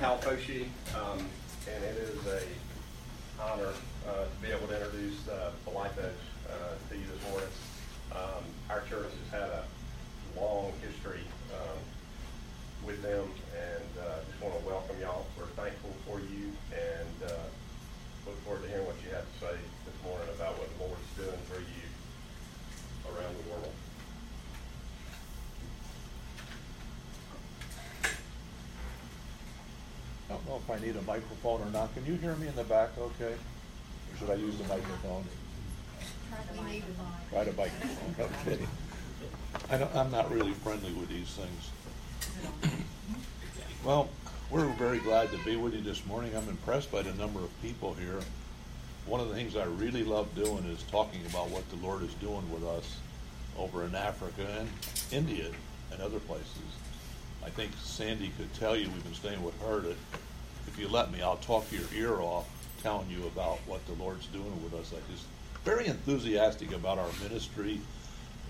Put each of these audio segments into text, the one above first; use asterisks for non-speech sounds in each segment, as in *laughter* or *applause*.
Hal Foshi, um, and it is a honor uh, to be able to introduce uh, the Life Edge uh, to you this morning. Um, our church has had a long history um, with them, and uh, just want to welcome y'all. We're thankful for you, and uh, look forward to hearing what you have to say this morning about what the Lord's doing for you around the world. I don't know if I need a microphone or not. Can you hear me in the back okay? Or should I use the microphone? Try the microphone, okay. I don't, I'm not really friendly with these things. Well, we're very glad to be with you this morning. I'm impressed by the number of people here. One of the things I really love doing is talking about what the Lord is doing with us over in Africa and India and other places. I think Sandy could tell you, we've been staying with her, that if you let me, I'll talk your ear off telling you about what the Lord's doing with us. I just very enthusiastic about our ministry,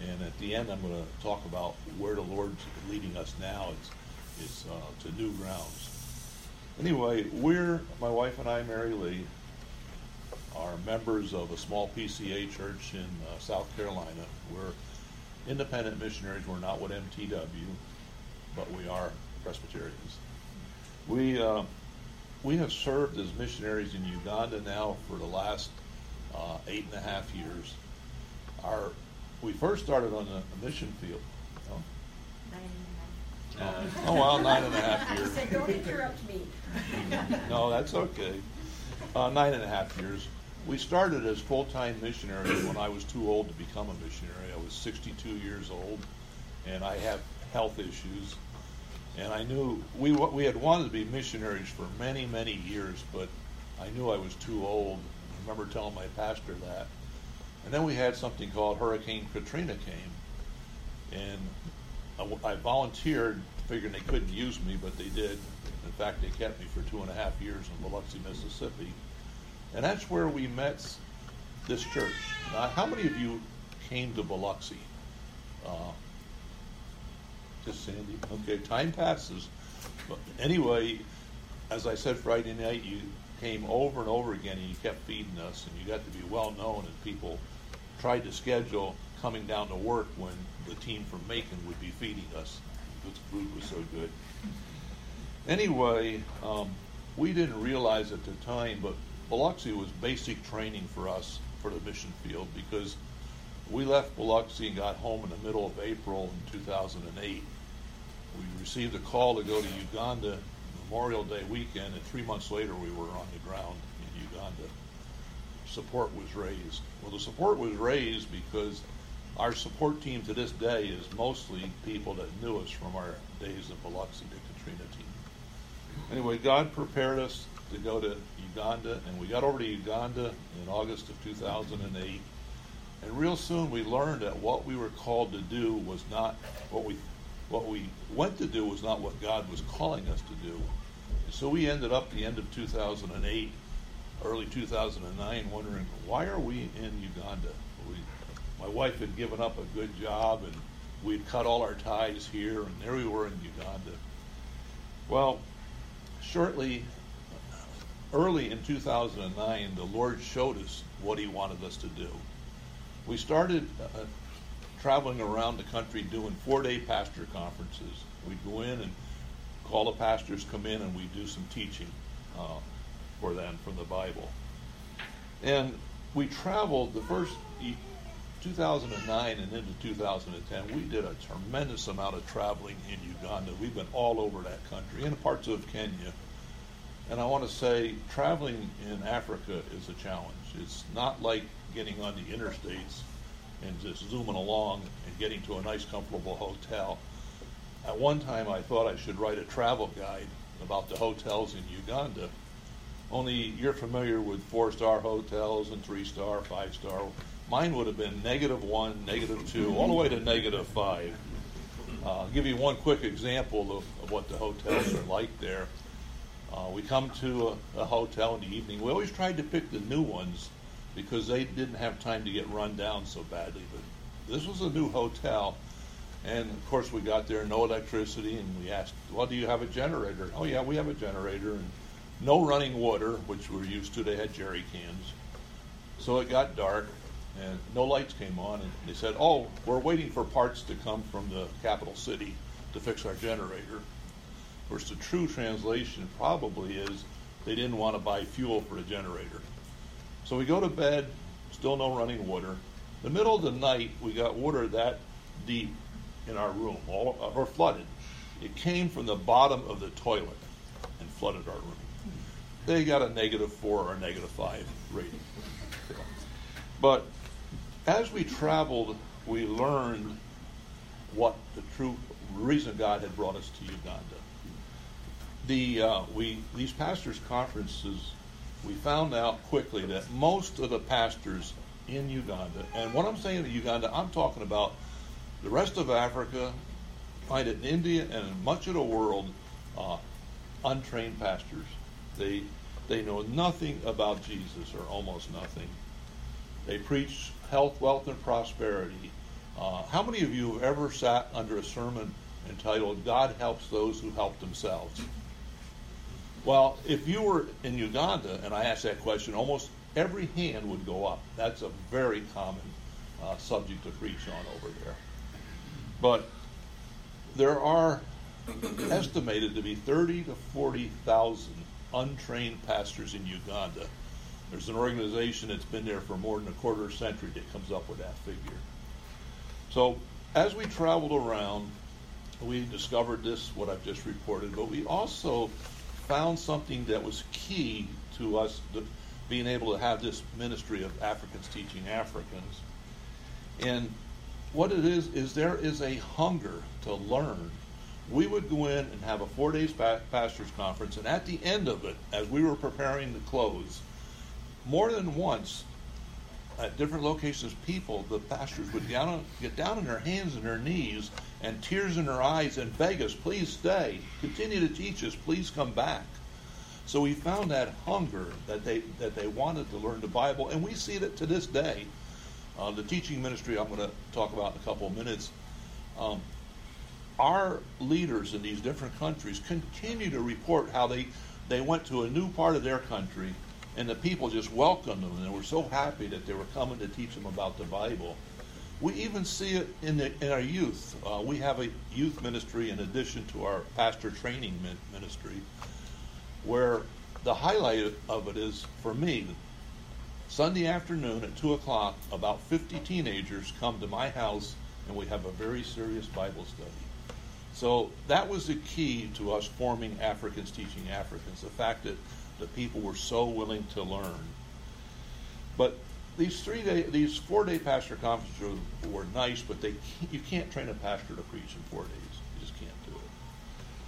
and at the end, I'm going to talk about where the Lord's leading us now. It's it's uh, to new grounds. Anyway, we're my wife and I, Mary Lee, are members of a small PCA church in uh, South Carolina. We're independent missionaries. We're not with MTW but we are Presbyterians. We uh, we have served as missionaries in Uganda now for the last uh, eight and a half years. Our we first started on a mission field. Oh. Uh, oh well, nine and a half *laughs* years. said, "Don't interrupt me." *laughs* no, that's okay. Uh, nine and a half years. We started as full-time missionaries when I was too old to become a missionary. I was 62 years old, and I have health issues and I knew we we had wanted to be missionaries for many many years, but I knew I was too old. I remember telling my pastor that. And then we had something called Hurricane Katrina came, and I, I volunteered, figuring they couldn't use me, but they did. In fact, they kept me for two and a half years in Biloxi, Mississippi, and that's where we met this church. Now, how many of you came to Biloxi? Uh, just Sandy. Okay, time passes. But anyway, as I said Friday night, you came over and over again and you kept feeding us and you got to be well known and people tried to schedule coming down to work when the team from Macon would be feeding us because the food was so good. Anyway, um, we didn't realize at the time, but Biloxi was basic training for us for the mission field because we left Biloxi and got home in the middle of April in 2008. We received a call to go to Uganda Memorial Day weekend, and three months later we were on the ground in Uganda. Support was raised. Well, the support was raised because our support team to this day is mostly people that knew us from our days in Biloxi, the Katrina team. Anyway, God prepared us to go to Uganda, and we got over to Uganda in August of 2008. And real soon we learned that what we were called to do was not what we what we went to do was not what God was calling us to do. So we ended up the end of 2008, early 2009, wondering why are we in Uganda? We, my wife had given up a good job, and we'd cut all our ties here, and there we were in Uganda. Well, shortly, early in 2009, the Lord showed us what He wanted us to do. We started uh, traveling around the country doing four day pastor conferences. We'd go in and call the pastors, come in, and we'd do some teaching uh, for them from the Bible. And we traveled the first 2009 and into 2010. We did a tremendous amount of traveling in Uganda. We've been all over that country and parts of Kenya. And I want to say traveling in Africa is a challenge. It's not like getting on the interstates and just zooming along and getting to a nice, comfortable hotel. At one time, I thought I should write a travel guide about the hotels in Uganda. Only you're familiar with four star hotels and three star, five star. Mine would have been negative one, negative two, all the way to negative five. Uh, I'll give you one quick example of, of what the hotels are like there. Uh, we come to a, a hotel in the evening. We always tried to pick the new ones because they didn't have time to get run down so badly. But this was a new hotel, And of course, we got there, no electricity, and we asked, Well, do you have a generator? Oh, yeah, we have a generator. And no running water, which we're used to. They had jerry cans. So it got dark, and no lights came on. And they said, Oh, we're waiting for parts to come from the capital city to fix our generator. Of course, the true translation probably is they didn't want to buy fuel for the generator. So we go to bed, still no running water. The middle of the night, we got water that deep in our room, all, or flooded. It came from the bottom of the toilet and flooded our room. They got a negative four or a negative five rating. But as we traveled, we learned what the true reason God had brought us to Uganda. The uh, we these pastors' conferences, we found out quickly that most of the pastors in Uganda, and what I'm saying in Uganda, I'm talking about the rest of Africa, find it in India and in much of the world, uh, untrained pastors. They they know nothing about Jesus or almost nothing. They preach health, wealth, and prosperity. Uh, how many of you have ever sat under a sermon entitled "God helps those who help themselves"? Well, if you were in Uganda and I asked that question, almost every hand would go up. That's a very common uh, subject to preach on over there. But there are estimated to be 30 to 40,000 untrained pastors in Uganda. There's an organization that's been there for more than a quarter century that comes up with that figure. So as we traveled around, we discovered this, what I've just reported, but we also found something that was key to us being able to have this ministry of Africans teaching Africans. And what it is, is there is a hunger to learn we would go in and have a four days pastors conference, and at the end of it, as we were preparing to close, more than once, at different locations, people, the pastors would get down, get down on their hands and their knees and tears in their eyes and beg us, please stay, continue to teach us, please come back. So we found that hunger that they that they wanted to learn the Bible, and we see that to this day. Uh, the teaching ministry I'm going to talk about in a couple of minutes. Um, our leaders in these different countries continue to report how they, they went to a new part of their country and the people just welcomed them and they were so happy that they were coming to teach them about the Bible. We even see it in, the, in our youth. Uh, we have a youth ministry in addition to our pastor training ministry, where the highlight of it is, for me, Sunday afternoon at 2 o'clock, about 50 teenagers come to my house and we have a very serious Bible study. So that was the key to us forming Africans Teaching Africans, the fact that the people were so willing to learn. But these three day, these four day pastor conferences were, were nice, but they you can't train a pastor to preach in four days. You just can't do it.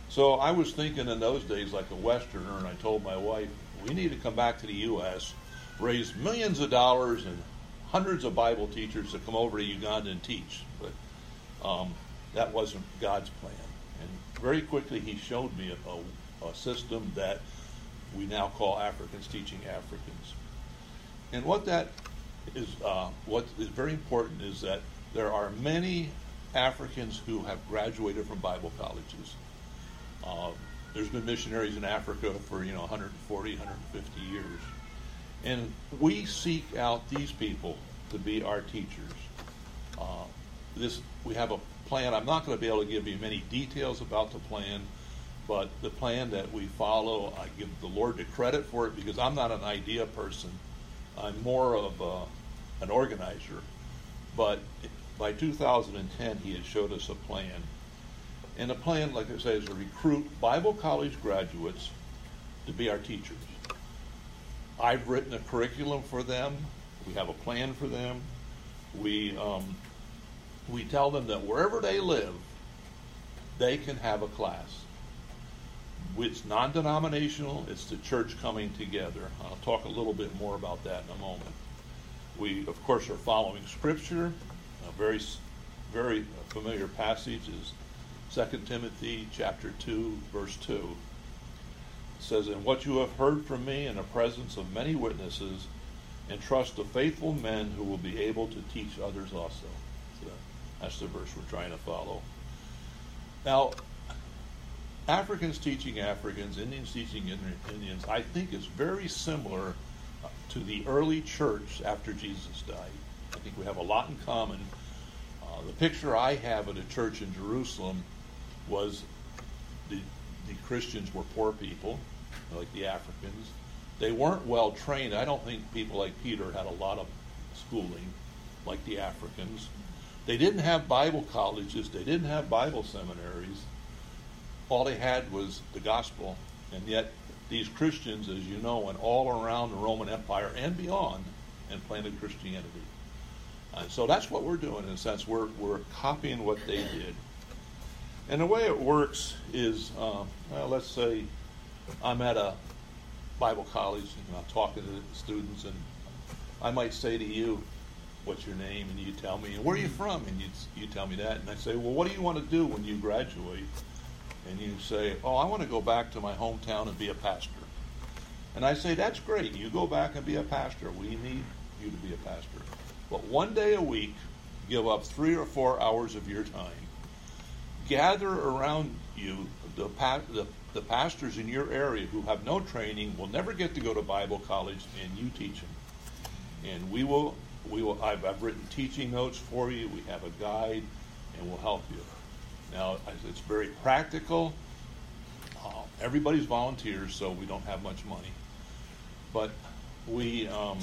So I was thinking in those days like a Westerner, and I told my wife, we need to come back to the U.S., raise millions of dollars and hundreds of Bible teachers to come over to Uganda and teach. But um, that wasn't God's plan. And very quickly, he showed me a, a, a system that we now call Africans Teaching Africans. And what that is, uh, what is very important is that there are many Africans who have graduated from Bible colleges. Uh, there's been missionaries in Africa for you know 140, 150 years, and we seek out these people to be our teachers. Uh, this we have a plan. I'm not going to be able to give you many details about the plan, but the plan that we follow, I give the Lord the credit for it because I'm not an idea person. I'm more of a, an organizer. But by 2010, he had showed us a plan. And the plan, like I say, is to recruit Bible college graduates to be our teachers. I've written a curriculum for them. We have a plan for them. We um, we tell them that wherever they live, they can have a class. It's non denominational, it's the church coming together. I'll talk a little bit more about that in a moment. We, of course, are following Scripture. A very, very familiar passage is 2 Timothy chapter 2, verse 2. It says, And what you have heard from me in the presence of many witnesses, entrust to faithful men who will be able to teach others also. So That's the verse we're trying to follow. Now, Africans teaching Africans, Indians teaching Indians, I think is very similar to the early church after Jesus died. I think we have a lot in common. Uh, the picture I have of the church in Jerusalem was the, the Christians were poor people, like the Africans. They weren't well trained. I don't think people like Peter had a lot of schooling like the Africans. They didn't have Bible colleges, they didn't have Bible seminaries. All they had was the gospel. And yet, these Christians, as you know, went all around the Roman Empire and beyond and planted Christianity. And so that's what we're doing in a sense. We're, we're copying what they did. And the way it works is, um, well, let's say I'm at a Bible college and I'm talking to the students, and I might say to you, What's your name? And you tell me, and where are you from? And you, you tell me that. And I say, Well, what do you want to do when you graduate? And you say, Oh, I want to go back to my hometown and be a pastor. And I say, That's great. You go back and be a pastor. We need you to be a pastor. But one day a week, give up three or four hours of your time. Gather around you the, the, the pastors in your area who have no training, will never get to go to Bible college, and you teach them. And we will, we will. I've, I've written teaching notes for you. We have a guide, and we'll help you. Now, it's very practical. Uh, everybody's volunteers, so we don't have much money. But we, um,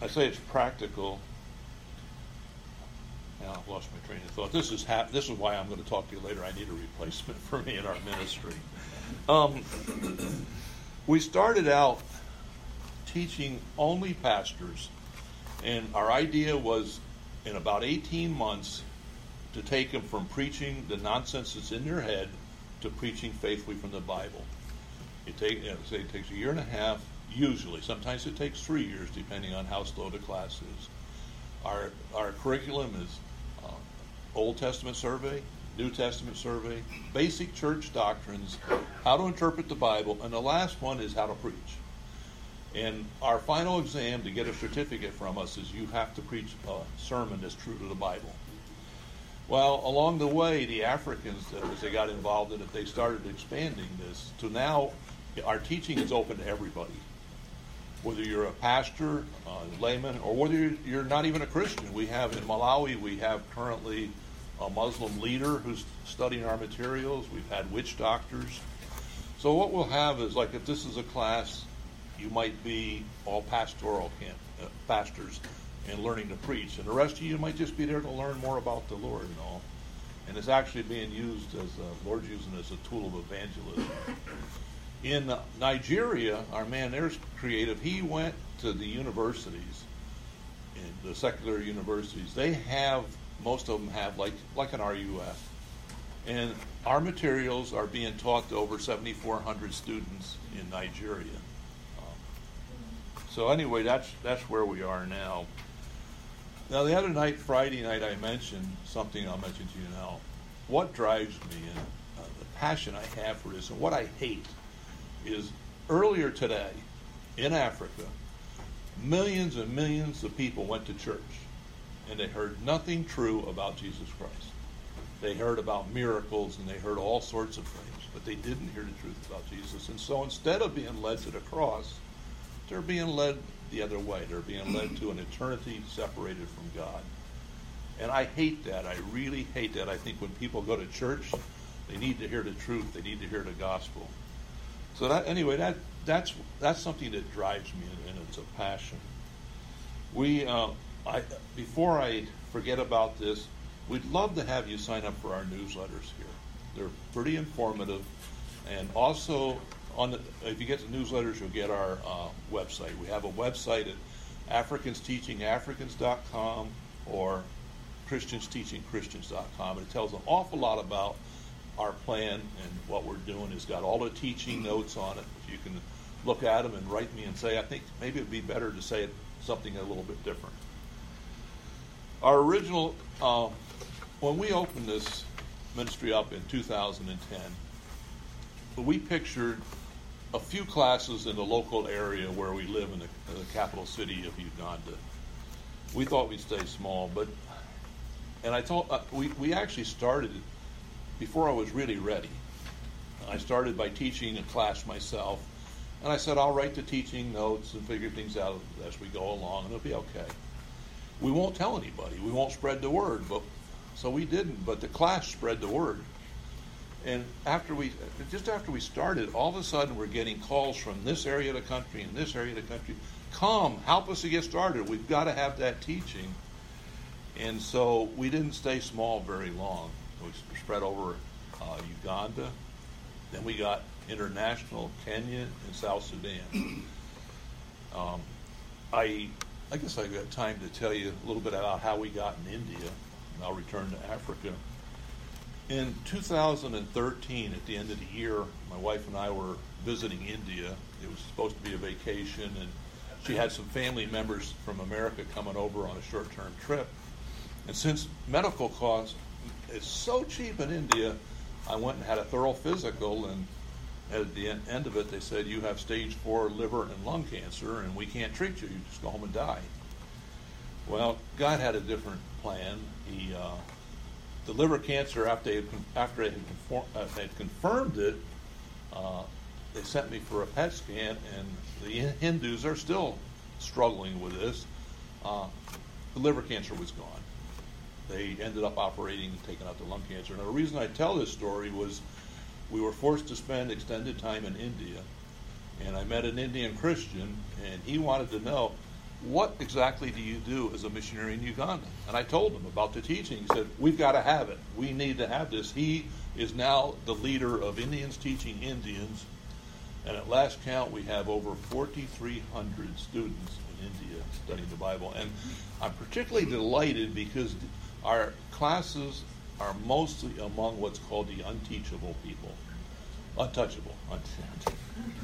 I say it's practical. Now I've lost my train of thought. This is ha- this is why I'm going to talk to you later. I need a replacement for me in our ministry. Um, we started out teaching only pastors, and our idea was in about 18 months to take them from preaching the nonsense that's in their head to preaching faithfully from the Bible. It, take, say it takes a year and a half, usually. Sometimes it takes three years, depending on how slow the class is. Our, our curriculum is uh, Old Testament survey, New Testament survey, basic church doctrines, how to interpret the Bible, and the last one is how to preach. And our final exam to get a certificate from us is you have to preach a sermon that's true to the Bible. Well, along the way, the Africans, as they got involved in it, they started expanding this to now our teaching is open to everybody. Whether you're a pastor, a layman, or whether you're not even a Christian. We have in Malawi, we have currently a Muslim leader who's studying our materials. We've had witch doctors. So what we'll have is like if this is a class, you might be all pastoral camp, uh, pastors and learning to preach, and the rest of you might just be there to learn more about the Lord and all. And it's actually being used as the uh, Lord's using as a tool of evangelism. In Nigeria, our man there's creative. He went to the universities, the secular universities. They have most of them have like like an RUF, and our materials are being taught to over 7,400 students in Nigeria. Um, so anyway, that's that's where we are now. Now the other night, Friday night, I mentioned something I'll mention to you now. What drives me and uh, the passion I have for this, and what I hate is earlier today in Africa, millions and millions of people went to church and they heard nothing true about Jesus Christ. They heard about miracles and they heard all sorts of things, but they didn't hear the truth about Jesus. And so instead of being led to the cross, they're being led the other way. They're being led to an eternity separated from God. And I hate that. I really hate that. I think when people go to church, they need to hear the truth. They need to hear the gospel. So that anyway, that that's that's something that drives me, and it's a passion. We, uh, I before I forget about this, we'd love to have you sign up for our newsletters here. They're pretty informative, and also on the, if you get the newsletters, you'll get our uh, website. We have a website at AfricansTeachingAfricans.com or ChristiansTeachingChristians.com. And it tells an awful lot about our plan and what we're doing It's got all the teaching notes on it. You can look at them and write me and say, I think maybe it'd be better to say something a little bit different. Our original, uh, when we opened this ministry up in 2010, we pictured a few classes in the local area where we live in the, the capital city of Uganda. We thought we'd stay small, but and I told uh, we we actually started before I was really ready. I started by teaching a class myself, and I said I'll write the teaching notes and figure things out as we go along, and it'll be okay. We won't tell anybody. We won't spread the word, but so we didn't. But the class spread the word. And after we, just after we started, all of a sudden we're getting calls from this area of the country and this area of the country. Come, help us to get started. We've got to have that teaching. And so we didn't stay small very long. We spread over uh, Uganda. Then we got international, Kenya and South Sudan. *clears throat* Um, I, I guess I've got time to tell you a little bit about how we got in India, and I'll return to Africa. In 2013, at the end of the year, my wife and I were visiting India. It was supposed to be a vacation, and she had some family members from America coming over on a short term trip. And since medical costs is so cheap in India, I went and had a thorough physical, and at the end of it, they said, You have stage four liver and lung cancer, and we can't treat you. You just go home and die. Well, God had a different plan. He uh, the liver cancer after they had, after they had, conform, uh, had confirmed it, uh, they sent me for a PET scan, and the Hindus are still struggling with this. Uh, the liver cancer was gone. They ended up operating and taking out the lung cancer. And the reason I tell this story was we were forced to spend extended time in India, and I met an Indian Christian, and he wanted to know what exactly do you do as a missionary in Uganda? And I told him about the teaching. He said, We've got to have it. We need to have this. He is now the leader of Indians teaching Indians. And at last count, we have over 4,300 students in India studying the Bible. And I'm particularly delighted because our classes are mostly among what's called the unteachable people. Untouchable.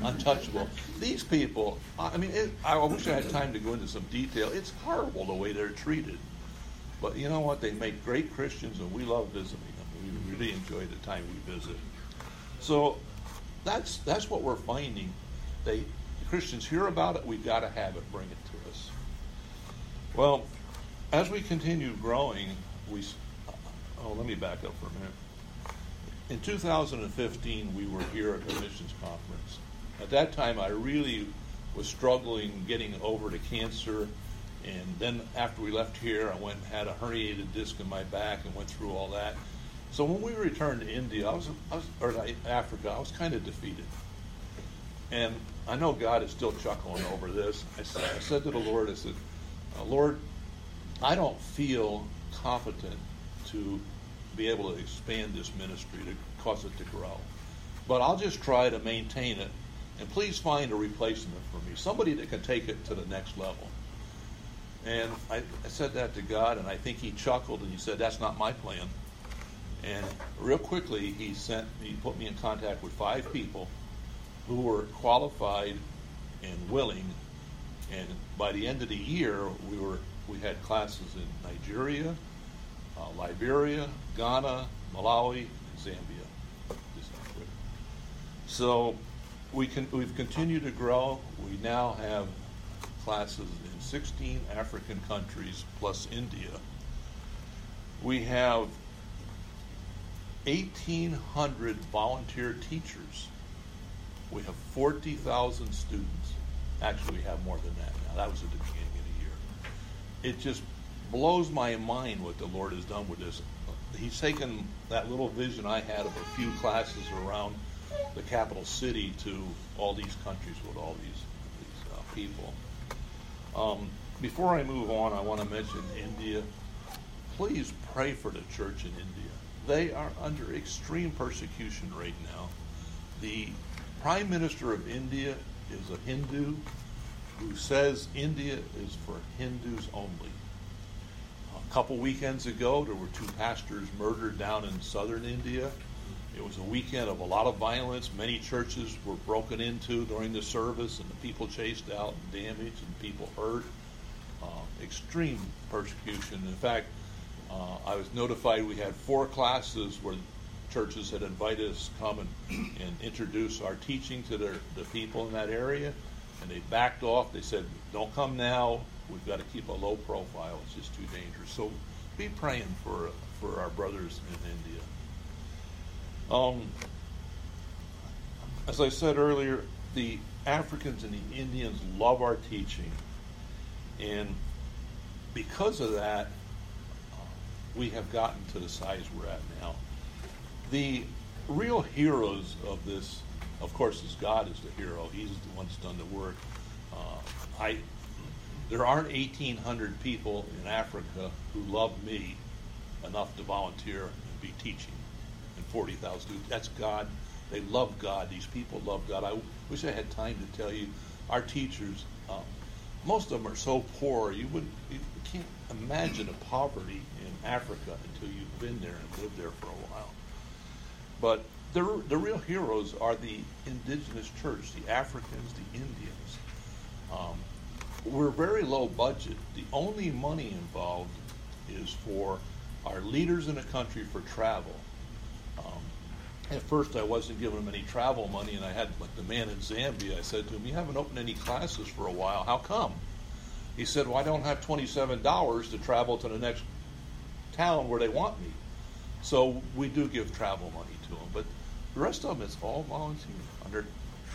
Untouchable. These people, I mean, it, I wish I had time to go into some detail. It's horrible the way they're treated. But you know what? They make great Christians, and we love visiting them. We really enjoy the time we visit. So that's that's what we're finding. They the Christians hear about it. We've got to have it. Bring it to us. Well, as we continue growing, we. Oh, let me back up for a minute. In 2015, we were here at missions conference. At that time, I really was struggling getting over to cancer. And then after we left here, I went and had a herniated disc in my back and went through all that. So when we returned to India, I was, I was or Africa, I was kind of defeated. And I know God is still chuckling over this. I said, I said to the Lord, I said, uh, Lord, I don't feel competent to be able to expand this ministry to cause it to grow. But I'll just try to maintain it. And please find a replacement for me, somebody that can take it to the next level. And I, I said that to God, and I think He chuckled and He said, That's not my plan. And real quickly, He sent He put me in contact with five people who were qualified and willing. And by the end of the year, we were we had classes in Nigeria, uh, Liberia, Ghana, Malawi, and Zambia. So we can, we've continued to grow. We now have classes in 16 African countries plus India. We have 1,800 volunteer teachers. We have 40,000 students. Actually, we have more than that now. That was at the beginning of the year. It just blows my mind what the Lord has done with this. He's taken that little vision I had of a few classes around the capital city to all these countries with all these, these uh, people. Um, before I move on, I want to mention India. Please pray for the church in India. They are under extreme persecution right now. The Prime Minister of India is a Hindu who says India is for Hindus only couple weekends ago, there were two pastors murdered down in southern India. It was a weekend of a lot of violence. Many churches were broken into during the service, and the people chased out and damaged, and people hurt. Uh, extreme persecution. In fact, uh, I was notified we had four classes where churches had invited us to come and, and introduce our teaching to their, the people in that area, and they backed off. They said, "Don't come now. We've got to keep a low profile. It's just too dangerous. So be praying for for our brothers in India. Um, as I said earlier, the Africans and the Indians love our teaching, and because of that, we have gotten to the size we're at now. The real heroes of this, of course, is God is the hero. He's the one that's done the work. Uh, I, there aren't 1,800 people in Africa who love me enough to volunteer and be teaching, and 40,000 students. That's God. They love God. These people love God. I wish I had time to tell you, our teachers, um, most of them are so poor you wouldn't, you can't imagine a poverty in Africa until you've been there and lived there for a while. But the, the real heroes are the indigenous church, the Africans, the Indians. Um, we're very low budget. The only money involved is for our leaders in the country for travel. Um, at first, I wasn't giving them any travel money, and I had like the man in Zambia. I said to him, "You haven't opened any classes for a while. How come?" He said, "Well, I don't have twenty-seven dollars to travel to the next town where they want me." So we do give travel money to them, but the rest of them is all volunteer under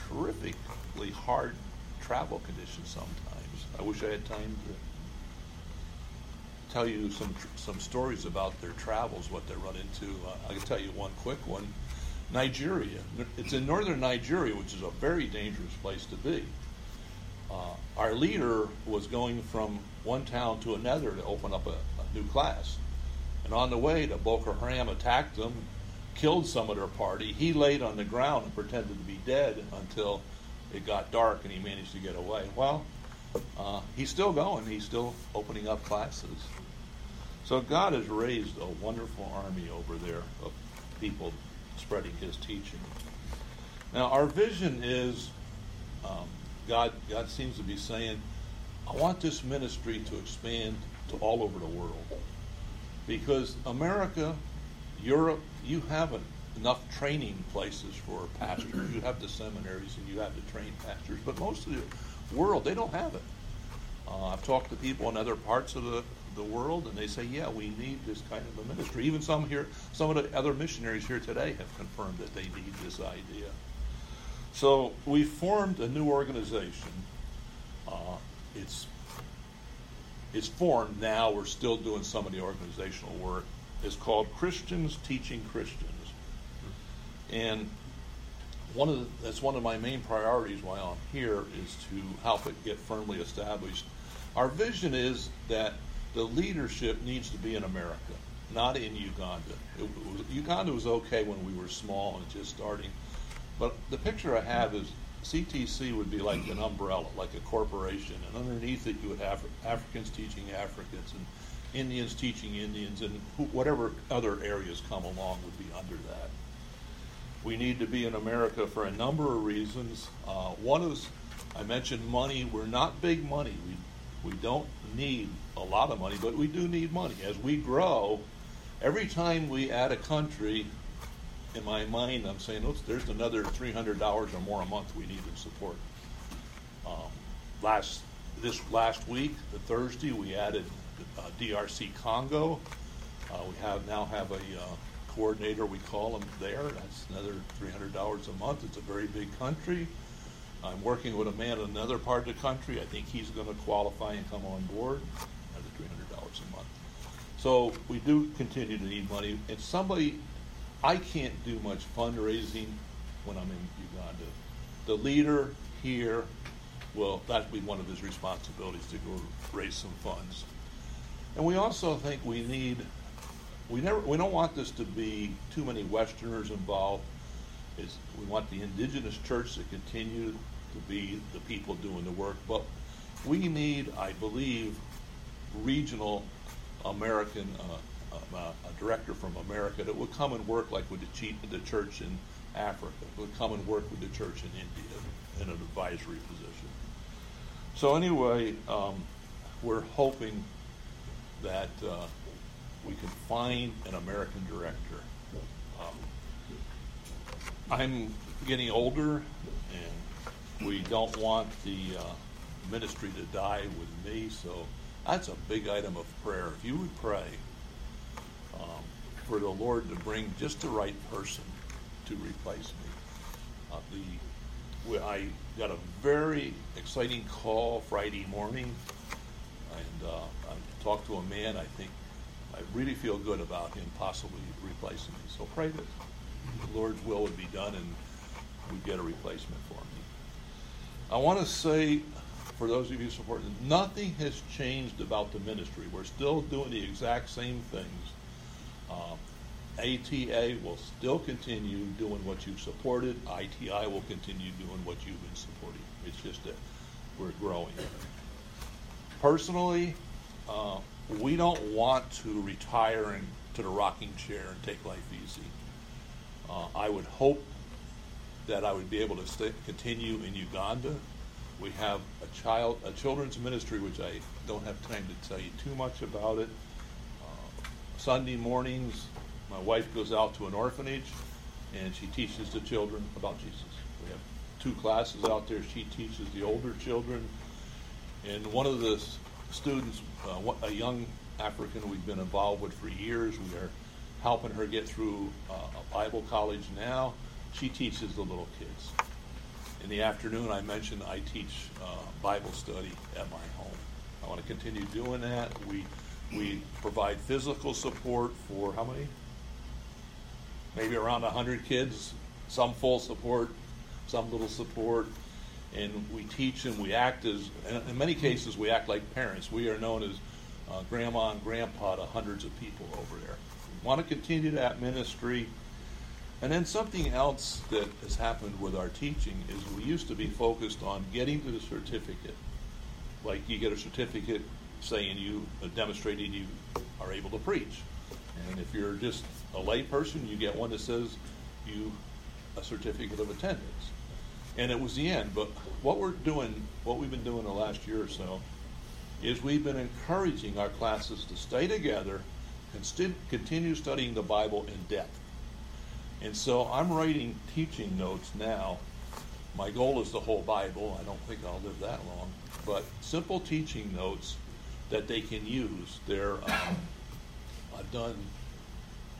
terrifically hard travel conditions. Sometimes I wish I had time to tell you some some stories about their travels, what they run into. Uh, I can tell you one quick one. Nigeria. It's in northern Nigeria, which is a very dangerous place to be. Uh, our leader was going from one town to another to open up a, a new class. And on the way, the Boko Haram attacked them, killed some of their party. He laid on the ground and pretended to be dead until it got dark and he managed to get away. Well, uh, he's still going. He's still opening up classes. So God has raised a wonderful army over there of people spreading His teaching. Now, our vision is um, God. God seems to be saying, "I want this ministry to expand to all over the world." because America, Europe, you haven't enough training places for pastors. You have the seminaries and you have the trained pastors, but most of the world they don't have it. Uh, I've talked to people in other parts of the, the world, and they say, "Yeah, we need this kind of a ministry." Even some here, some of the other missionaries here today have confirmed that they need this idea. So we formed a new organization. Uh, it's it's formed now. We're still doing some of the organizational work. It's called Christians Teaching Christians, and one of the, that's one of my main priorities while I'm here is to help it get firmly established. Our vision is that the leadership needs to be in America, not in Uganda. It, it was, Uganda was okay when we were small and just starting, but the picture I have is CTC would be like an umbrella, like a corporation, and underneath it you would have Africans teaching Africans and Indians teaching Indians, and whatever other areas come along would be under that. We need to be in America for a number of reasons. Uh, one is, I mentioned money. We're not big money. We, we don't need a lot of money, but we do need money. As we grow, every time we add a country, in my mind, I'm saying, there's another $300 or more a month we need to support. Um, last this last week, the Thursday, we added uh, DRC Congo. Uh, we have now have a uh, coordinator, we call them there. That's another $300 a month. It's a very big country. I'm working with a man in another part of the country. I think he's going to qualify and come on board. Another $300 a month. So we do continue to need money. And somebody I can't do much fundraising when I'm in Uganda. The leader here will that be one of his responsibilities to go raise some funds. And we also think we need we never we don't want this to be too many Westerners involved. It's, we want the indigenous church to continue to be the people doing the work, but we need, I believe, regional American uh, uh, a director from America that would come and work like with the, church in Africa, would come and work with the church in India in an advisory position. So anyway, um, we're hoping that uh, we can find an American director. Um, I'm getting older, and we don't want the uh, ministry to die with me, so that's a big item of prayer. If you would pray um, for the Lord to bring just the right person to replace me. Uh, the I got a very exciting call Friday morning, and uh, I talked to a man. I think I really feel good about him possibly replacing me. So pray that the Lord's will would be done and we get a replacement for me. I want to say, for those of you supporting, nothing has changed about the ministry. We're still doing the exact same things. Uh, ATA will still continue doing what you've supported. ITI will continue doing what you've been supporting. It's just that we're growing. Personally, uh, we don't want to retire into to the rocking chair and take life easy. Uh, I would hope that I would be able to stay, continue in Uganda. We have a child, a children's ministry, which I don't have time to tell you too much about it. Uh, Sunday mornings, my wife goes out to an orphanage and she teaches the children about Jesus. We have two classes out there. She teaches the older children, and one of the students, uh, a young African we've been involved with for years. We are helping her get through uh, a Bible college now. She teaches the little kids. In the afternoon, I mentioned I teach uh, Bible study at my home. I want to continue doing that. We we provide physical support for how many? Maybe around 100 kids, some full support, some little support and we teach them. We act as, in many cases, we act like parents. We are known as uh, grandma and grandpa to hundreds of people over there. We want to continue that ministry. And then something else that has happened with our teaching is we used to be focused on getting to the certificate. Like you get a certificate saying you uh, demonstrating you are able to preach. And if you're just a lay person, you get one that says you a certificate of attendance and it was the end. But what we're doing, what we've been doing the last year or so, is we've been encouraging our classes to stay together and st- continue studying the Bible in depth. And so I'm writing teaching notes now. My goal is the whole Bible. I don't think I'll live that long. But simple teaching notes that they can use. They're, um, I've done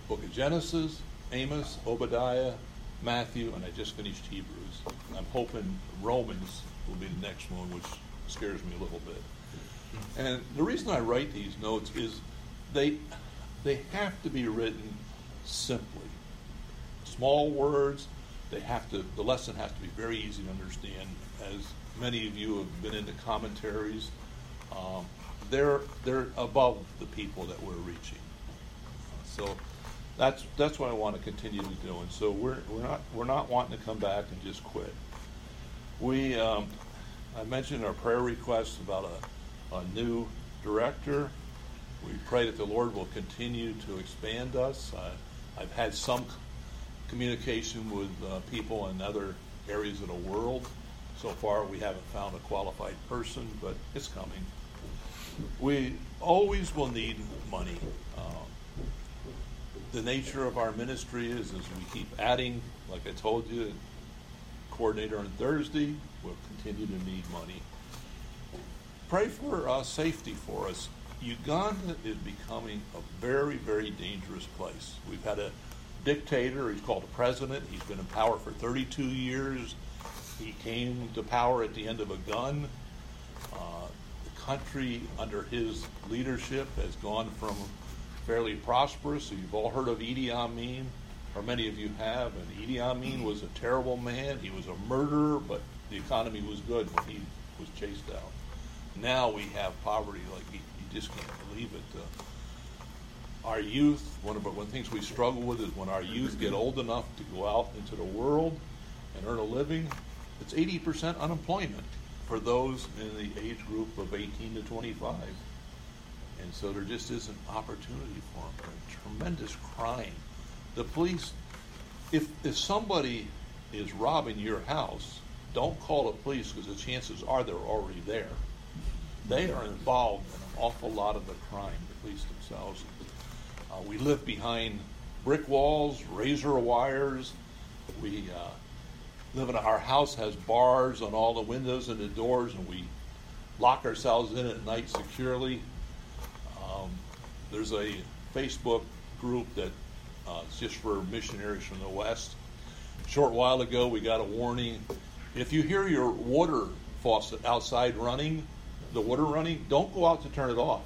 Book of Genesis, Amos, Obadiah, Matthew, and I just finished Hebrews. I'm hoping Romans will be the next one, which scares me a little bit. And the reason I write these notes is they they have to be written simply. Small words, they have to the lesson has to be very easy to understand. As many of you have been into commentaries, um, they're they're above the people that we're reaching. So that's that's what I want to continue to do. And so we're we're not we're not wanting to come back and just quit. We um, I mentioned our prayer requests about a, a new director. We pray that the Lord will continue to expand us. Uh, I've had some communication with uh, people in other areas of the world. So far, we haven't found a qualified person, but it's coming. We always will need money. Uh, the nature of our ministry is as we keep adding, like I told you, coordinator on Thursday, we'll continue to need money. Pray for uh, safety for us. Uganda is becoming a very, very dangerous place. We've had a dictator, he's called a president, he's been in power for 32 years. He came to power at the end of a gun. Uh, the country, under his leadership, has gone from fairly prosperous. You've all heard of Idi Amin, or many of you have. And Idi Amin was a terrible man. He was a murderer, but the economy was good when he was chased out. Now we have poverty like you, you just can't believe it. Uh, our youth, one of the things we struggle with is when our youth get old enough to go out into the world and earn a living, it's 80% unemployment for those in the age group of 18 to 25. And so there just isn't opportunity for them. Tremendous crime. The police, if, if somebody is robbing your house, don't call the police because the chances are they're already there. They are involved in an awful lot of the crime, the police themselves. Uh, we live behind brick walls, razor wires. We uh, live in a, our house has bars on all the windows and the doors, and we lock ourselves in at night securely. There's a Facebook group that uh, it's just for missionaries from the West. A short while ago, we got a warning. If you hear your water faucet outside running, the water running, don't go out to turn it off.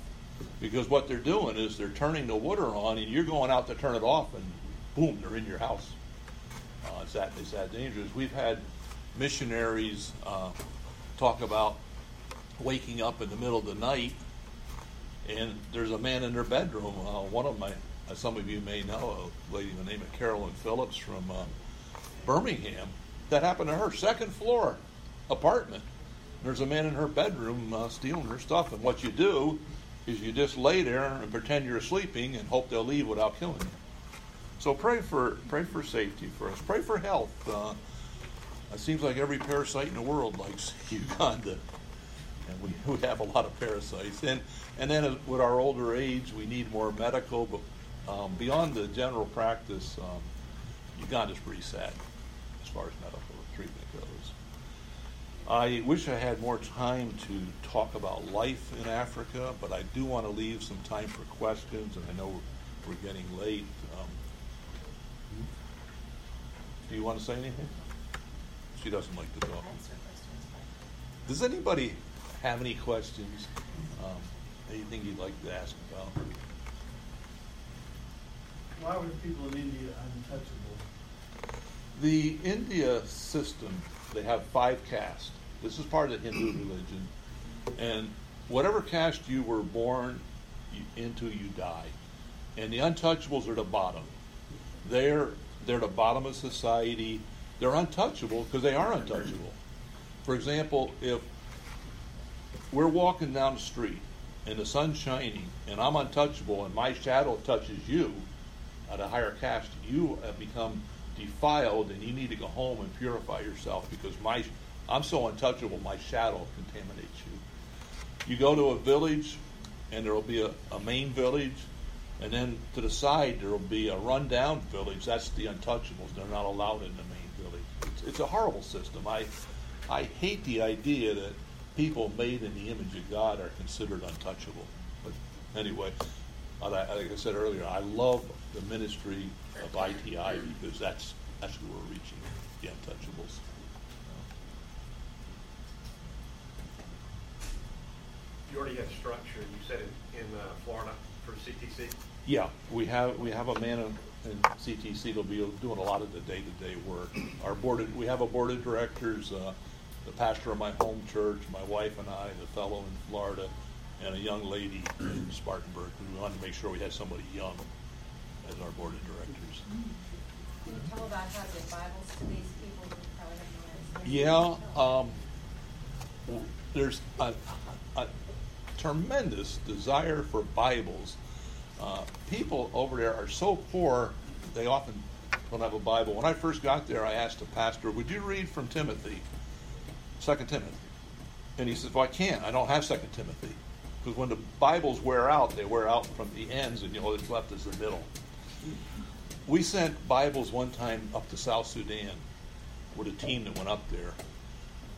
Because what they're doing is they're turning the water on, and you're going out to turn it off, and boom, they're in your house. Uh, it's, that, it's that dangerous. We've had missionaries uh, talk about waking up in the middle of the night and there's a man in their bedroom. Uh, one of my, uh, some of you may know, a lady by the name of Carolyn Phillips from uh, Birmingham. That happened to her, second floor apartment. There's a man in her bedroom uh, stealing her stuff, and what you do is you just lay there and pretend you're sleeping and hope they'll leave without killing you. So pray for pray for safety for us. Pray for health. Uh, it seems like every parasite in the world likes *laughs* Uganda, and we, *laughs* we have a lot of parasites. And and then with our older age, we need more medical. But um, beyond the general practice, um, Uganda's pretty sad as far as medical treatment goes. I wish I had more time to talk about life in Africa, but I do want to leave some time for questions, and I know we're getting late. Um, do you want to say anything? She doesn't like to talk. Does anybody have any questions? Um, anything you'd like to ask about? Why were the people in India untouchable? The India system, they have five castes. This is part of the Hindu *clears throat* religion. And whatever caste you were born into, you die. And the untouchables are the bottom. They're, they're the bottom of society. They're untouchable because they are untouchable. For example, if we're walking down the street and the sun's shining and I'm untouchable and my shadow touches you at a higher caste, you have become defiled and you need to go home and purify yourself because my I'm so untouchable, my shadow contaminates you. You go to a village and there will be a, a main village and then to the side there will be a rundown village. That's the untouchables. They're not allowed in the main village. It's, it's a horrible system. I I hate the idea that people made in the image of God are considered untouchable. But anyway, like I said earlier, I love the ministry of ITI because that's that's who we're reaching, the untouchables. You already have structure. You said in, in uh, Florida for CTC. Yeah, we have we have a man in, in CTC that'll be doing a lot of the day-to-day work. Our board, of, we have a board of directors. Uh, the pastor of my home church, my wife and I, the fellow in Florida, and a young lady in Spartanburg. We wanted to make sure we had somebody young as our board of directors. Can you tell about how to get Bibles to these people who probably have no Yeah, um, there's a, a, tremendous desire for Bibles. Uh, people over there are so poor, they often don't have a Bible. When I first got there, I asked the pastor, Would you read from Timothy? Second Timothy. And he says, Well, I can't. I don't have Second Timothy. Because when the Bibles wear out, they wear out from the ends, and you know, what's left is the middle. We sent Bibles one time up to South Sudan with a team that went up there.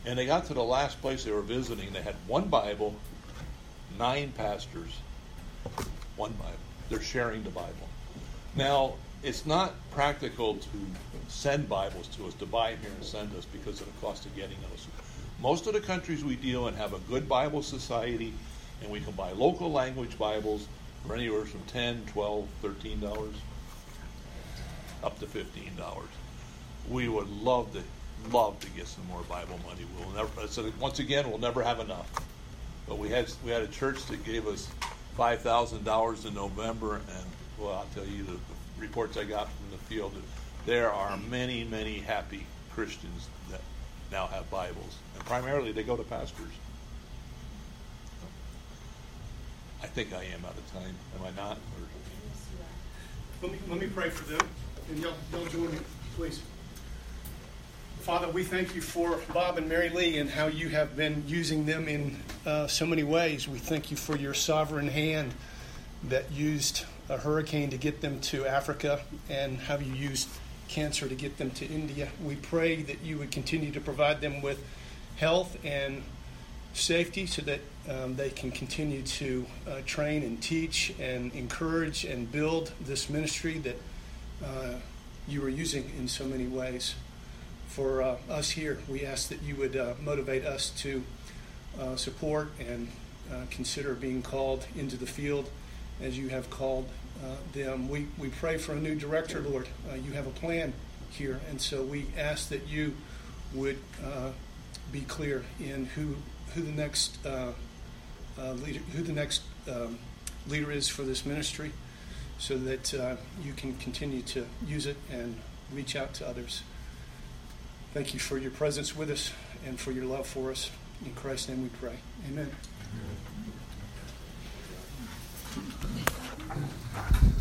And they got to the last place they were visiting. They had one Bible, nine pastors, one Bible. They're sharing the Bible. Now, it's not practical to send Bibles to us, to buy them here and send us because of the cost of getting those. Most of the countries we deal in have a good Bible society, and we can buy local language Bibles for anywhere from 10 12 $13 up to $15. We would love to love to get some more Bible money. We'll never. So once again, we'll never have enough. But we had we had a church that gave us five thousand dollars in November, and well, I'll tell you the, reports I got from the field. There are many, many happy Christians that now have Bibles, primarily they go to pastors. I think I am out of time. Am I not? Let me, let me pray for them, and y'all, y'all join me, please. Father, we thank you for Bob and Mary Lee and how you have been using them in uh, so many ways. We thank you for your sovereign hand that used a hurricane to get them to Africa and how you used cancer to get them to India. We pray that you would continue to provide them with health and safety so that um, they can continue to uh, train and teach and encourage and build this ministry that uh, you are using in so many ways. For uh, us here, we ask that you would uh, motivate us to uh, support and uh, consider being called into the field as you have called them. We, we pray for a new director, Lord. You have a plan here, and so we ask that you would be clear in who who the next uh, uh, leader who the next um, leader is for this ministry, so that uh, you can continue to use it and reach out to others. Thank you for your presence with us and for your love for us. In Christ's name, we pray. Amen. Amen.